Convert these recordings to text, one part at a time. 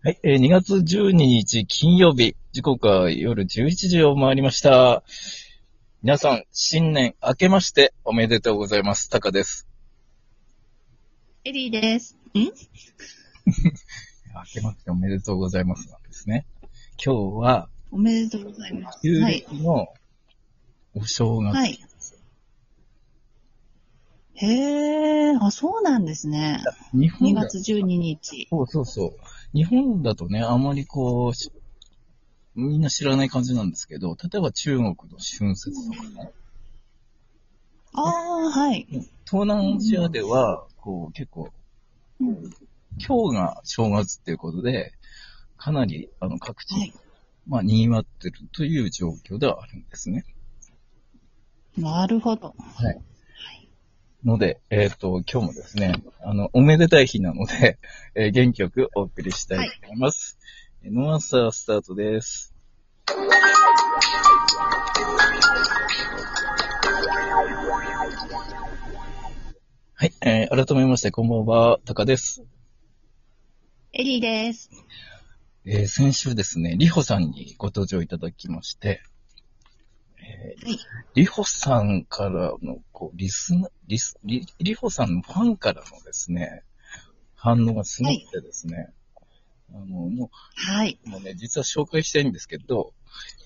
はい、えー2月12日金曜日、時刻は夜11時を回りました。皆さん、新年明けましておめでとうございます。タカです。エリーです。ん？明けましておめでとうございますなんですね。今日は、おめでとうございます。旧はい。暦のお正月。はい。へー、あ、そうなんですね。2日本だ月12日。そうそうそう。日本だとね、あまりこう、しみんな知らない感じなんですけど、例えば中国の春節とかね、あー、はい。東南アジアでは、こう結構、うん今日が正月っていうことで、かなりあの各地、はい。まあ、賑わってるという状況ではあるんですね。なるほど。はい。ので、えっ、と、今日もですね、あの、おめでたい日なので、えー元気よくお送りしたいと思います。えーノーアンサースタートです。はい、えー改めまして、こんばんは、タカです。エリーです。えー先週ですね、リホさんにご登場いただきまして、えーはいリホさんからの、こう、リスナ、リス、リ、リホさんのファンからのですね、反応がすごくてですね、あの、もはい。う、もうね、実は紹介したいんですけど、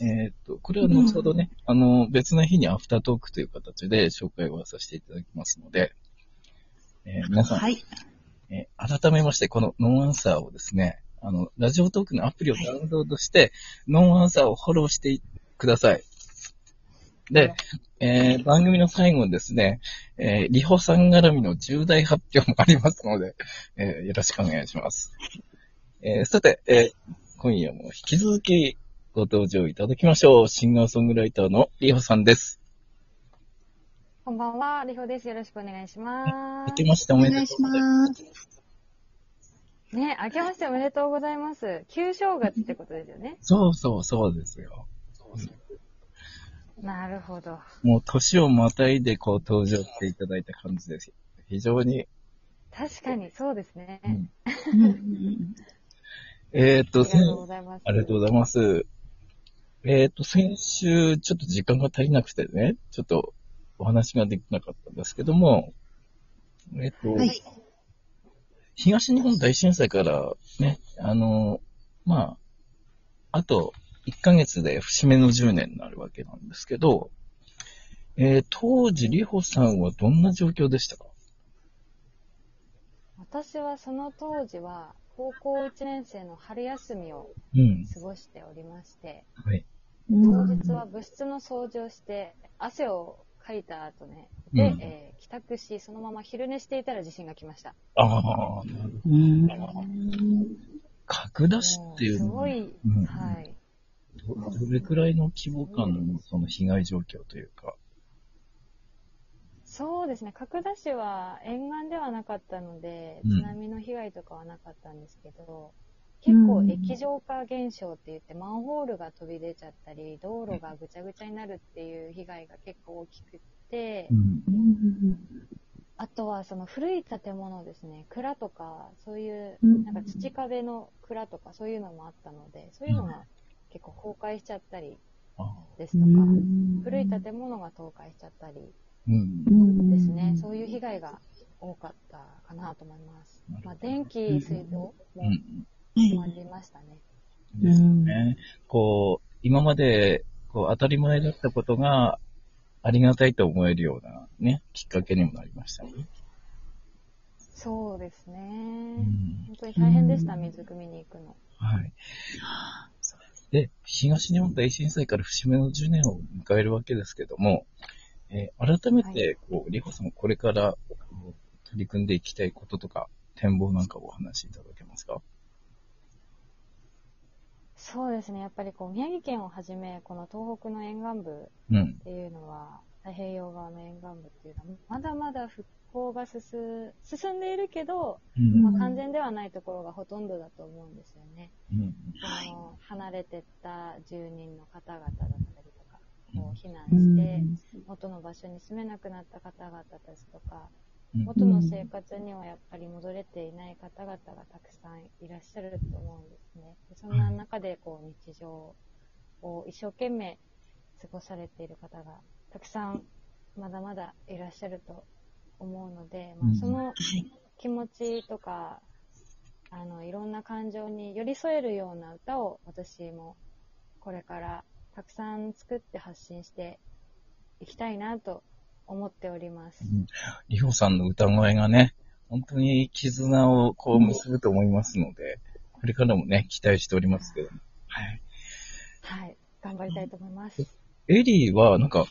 えーっと、これは後ほどね、あの、別の日にアフタートークという形で紹介をさせていただきますので、えー皆さん、はい。えー改めまして、このノンアンサーをですね、あの、ラジオトークのアプリをダウンロードして、ノンアンサーをフォローしていください。で、えー番組の最後にですね、えーリホさん絡みの重大発表もありますので、えーよろしくお願いします。えーさて、えー今夜も引き続きご登場いただきましょう。シンガーソングライターのリホさんです。こんばんは、りほです。よろしくお願いします明。けましておおめでとうございます。ます。ね、明けましておめでとうございます。旧正月ってことですよね。そうそうそうですよ。なるほど。もう年をまたいでこう登場していただいた感じです。非常に。確かに、そうですね。うん えーっと、ありがとうございます。ありがとうございます。えーっと、先週ちょっと時間が足りなくてね、ちょっとお話ができなかったんですけども、えーっと、はい。東日本大震災からね、あの、まあ、あと1ヶ月で節目の10年になるわけなんですけど、えー当時、リホさんはどんな状況でしたか？私はその当時は、高校1年生の春休みをうん。過ごしておりまして、はい。当日は部室の掃除をして、汗をかいた後ね、で、うんえー帰宅し、そのまま昼寝していたら地震が来ました。ああ、なるほど。うん。角田市っていうすのはごい、うんはい。どどれくらいの規模感のその被害状況というか。そうですね、角田市は沿岸ではなかったので、うん。津波の被害とかはなかったんですけど、結構液状化現象って言って、マンホールが飛び出ちゃったり、道路がぐちゃぐちゃになるっていう被害が結構大きくって、ん。あとはその古い建物ですね、蔵とか、そういう、うん。なんか土壁の蔵とかそういうのもあったので、そういうのが結構崩壊しちゃったりあですとか、古い建物が倒壊しちゃったりうん。ですね、そういう被害が多かったかなと思いますまあ、電気、水道もうん。止まりましたね。ですね。こう、今まで、こう、当たり前だったことが、ありがたいと思えるようなね、きっかけにもなりましたね。そうですね。ん本当に大変でした、水汲みに行くの。はい。で、東日本大震災から節目の10年を迎えるわけですけども、えー改めはて、こう、リホさん、これから取り組んでいきたいこととか、展望なんかをお話しいただけますか？そうですね、やっぱりこう宮城県をはじめ、この東北の沿岸部っうん。ていうのは、太平洋側の沿岸部っていうのは、まだまだ復興が進進んでいるけど、うん。まあ、完全ではないところがほとんどだと思うんですよね。うん。その離れてった住人の方々だったりとか、こう避難して、元の場所に住めなくなった方々たちとか、元の生活にはやっぱり戻れていない方々がたくさんいらっしゃると思うんですね。でそんな中でこう日常を一生懸命過ごされている方がたくさんまだまだいらっしゃると思うので、まあ、そのはい。気持ちとか、あの、いろんな感情に寄り添えるような歌を私もこれからたくさん作って発信していきたいなと思っております。りほさんの歌声がね、本当に絆をこう結ぶと思いますので、これからもね、期待しておりますけども。はい。はい。頑張りたいと思います。エリーは、なんか、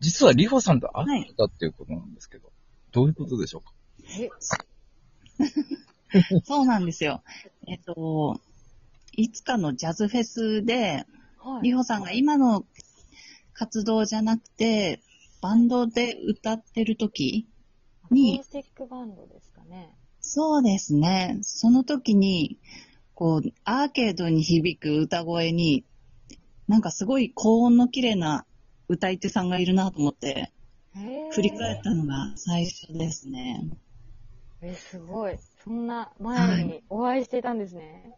実はリホさんと会ってたっていうことなんですけど、どういうことでしょうか？え、そうなんですよ。えっと、いつかのジャズフェスで、はい。りほさんが今の活動じゃなくて、バンドで歌ってる時アにコースティックバンドですかね。そうですね。その時に、こう、アーケードに響く歌声に、なんかすごい高音の綺麗な歌い手さんがいるなと思って、振り返ったのが最初ですね。え、すごい。そんな前にお会いしていたんですね。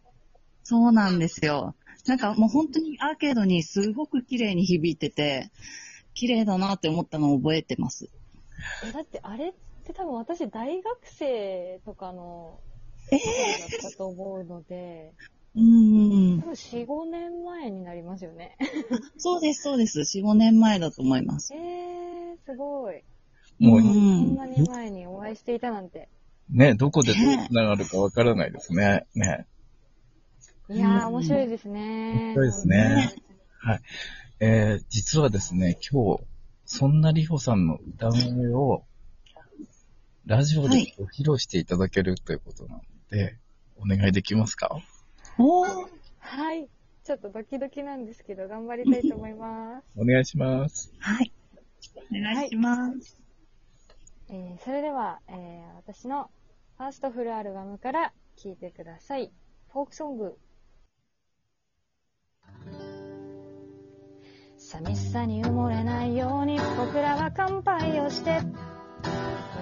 そうなんですよ。なんかもう本当にアーケードにすごく綺麗に響いてて、綺麗だなって思ったのを覚えてます。え、だってあれって多分私大学生とかの、えだったと思うので、うーん4、5年前になりますよね。そうです、そうです。4、5年前だと思います。えー、すごい。もう、そんんなに前にお会いしていたなんて。ね、どこでどう繋がるかわからないですね。ね。いやー、うん面白いですね。面白いですねはい。えー、実はですね、今日、そんなりほさんの歌声を、ラジオでご披露していただけるということなので、お願いできますか？おーはい。ちょっとドキドキなんですけど、頑張りたいと思います。お願いします。はい。お願いします。えーそれでは、えー私のファーストフルアルバムから聴いてください。フォークソング。寂しさに埋もれないように僕らは乾杯をして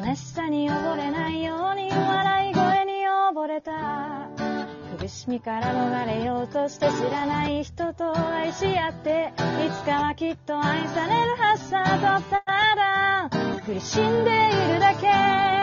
虚しさに溺れないように笑い声に溺れた苦しみから逃れようとして知らない人と愛し合っていつかはきっと愛されるはずさとただ苦しんでいるだけ。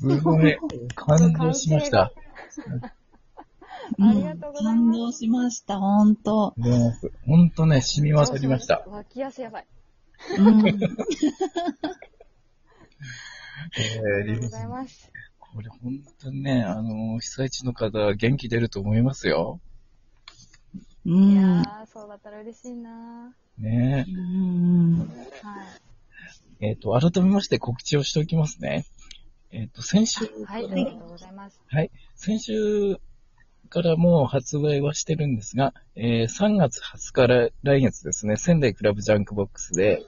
すごい、感動しました。ありがとうございます感動しました、ほんと。ねほんとね、染み渡りました。脇汗やばい。うん、えー、ありがとうございます。これほんとにね、あの、被災地の方、元気出ると思いますよ。ういん。やー、そうだったら嬉しいなねうん。はい。えっ、と、改めまして告知をしておきますね。えっ、と、先週はい、ありがとうございます。はい。先週からもう発売はしてるんですが、えー3月20日から来月ですね、仙台クラブジャンクボックスで、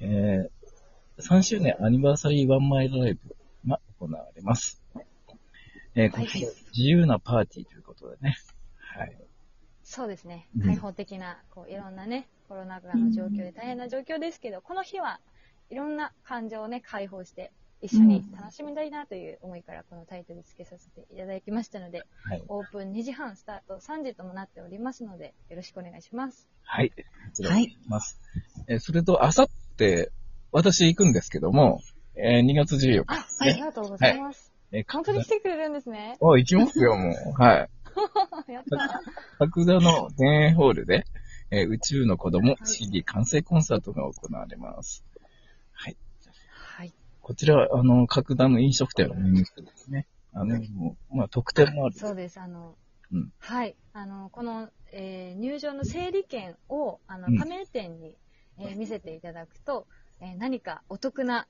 えー3周年アニバーサリーワンマイライブが行われます。えーこちら自由なパーティーということでね。はい。そうですねうん。開放的な、こう、いろんなね、コロナ禍の状況で大変な状況ですけど、この日はいろんな感情をね、解放して一緒に楽しみたいなという思いからこのタイトル付けさせていただきましたので、はい。オープン2時半スタート3時ともなっておりますので、よろしくお願いします。はい。こちらお願いします。えーそれと、あさって、私行くんですけども、えー2月14日あ、ですね。ありがとうございます。えー本当に来てくれるんですね。あ、行きますよ、もう。はい。やった。角田の田園ホールで、えー宇宙の子供 CD 完成コンサートが行われます。こちらは、あの、角田の飲食店を見に行ってですね。あの、まあ、特典もある。そうです。あの、うんはい。あの、この、えー入場の整理券を、あのうん、加盟店に、えー見せていただくと、えー何かお得な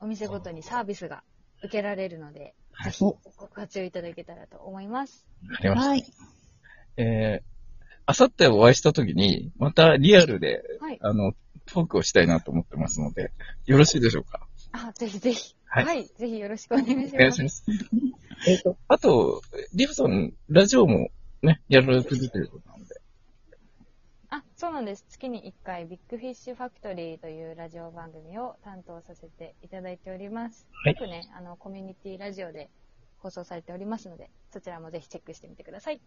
お店ごとにサービスが受けられるので、ぜひおご活用いただけたらと思います。ありました。はい。えー、あさってお会いしたときに、またリアルで、はい。あの、トークをしたいなと思ってますので、よろしいでしょうか？あ、ぜひぜひ。ははいい。ぜひよろしくお願いします。お願いします。えっと、あと、リフさん、ラジオもね、やられてるということなので。あ、そうなんです。月に1回、 Big Fish Factory というラジオ番組を担当させていただいております。はいよくね、あの、コミュニティラジオで放送されておりますので、そちらもぜひチェックしてみてください。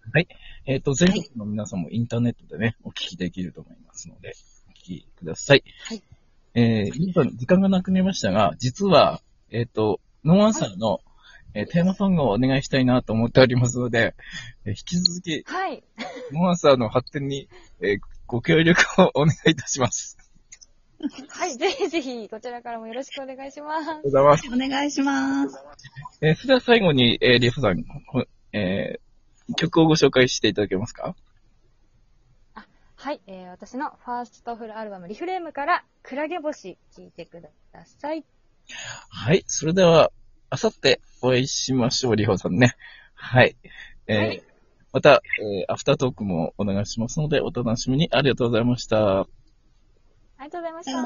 えっ、と、全国の皆さんもインターネットでね、お聞きできると思いますので、お聞きください。はい。えー、リフさん、時間がなくなりましたが、実は、えっ、と、ノーアンサーの、えーテーマソングをお願いしたいなと思っておりますので、えー引き続き、はい。ノーアンサーの発展に、えーご協力をお願いいたします。はい。ぜひぜひ、こちらからもよろしくお願いしますありが。とうございます。お願いします。えーそれでは最後に、えーリフさん、こえー曲をご紹介していただけますか？はい。えー私のファーストフルアルバム、リフレームから、クラゲ星、聴いてください。はい。それでは、あさってお会いしましょう、リホさんね。はい。えーはいまた、えーアフタートークもお願いしますので、お楽しみにありがとうございました。ありがとうございました。